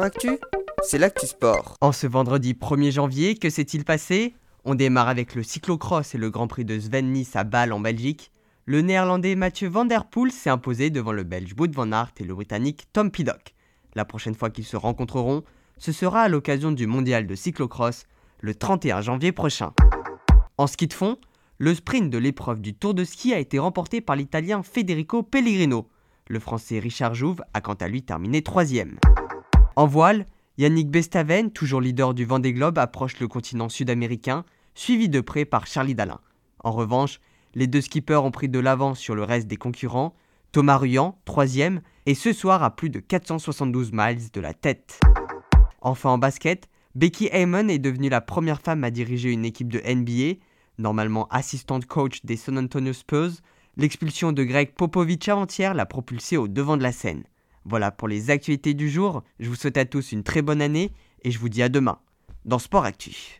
Actu, c'est l'actu sport. En ce vendredi 1er janvier, que s'est-il passé? On démarre avec le cyclocross et le Grand Prix de Sven Nys à Bâle en Belgique. Le néerlandais Mathieu Van Der Poel s'est imposé devant le belge Wout van Aert et le britannique Tom Piddock. La prochaine fois qu'ils se rencontreront, ce sera à l'occasion du mondial de cyclocross le 31 janvier prochain. En ski de fond, le sprint de l'épreuve du Tour de ski a été remporté par l'italien Federico Pellegrino. Le français Richard Jouve a quant à lui terminé troisième. En voile, Yannick Bestaven, toujours leader du Vendée Globe, approche le continent sud-américain, suivi de près par Charlie Dalin. En revanche, les deux skippers ont pris de l'avance sur le reste des concurrents. Thomas Ruyant, troisième, et ce soir à plus de 472 miles de la tête. Enfin en basket, Becky Heyman est devenue la première femme à diriger une équipe de NBA, normalement assistante coach des San Antonio Spurs. L'expulsion de Greg Popovich avant-hier l'a propulsée au devant de la scène. Voilà pour les actualités du jour. Je vous souhaite à tous une très bonne année et je vous dis à demain dans Sport Actu.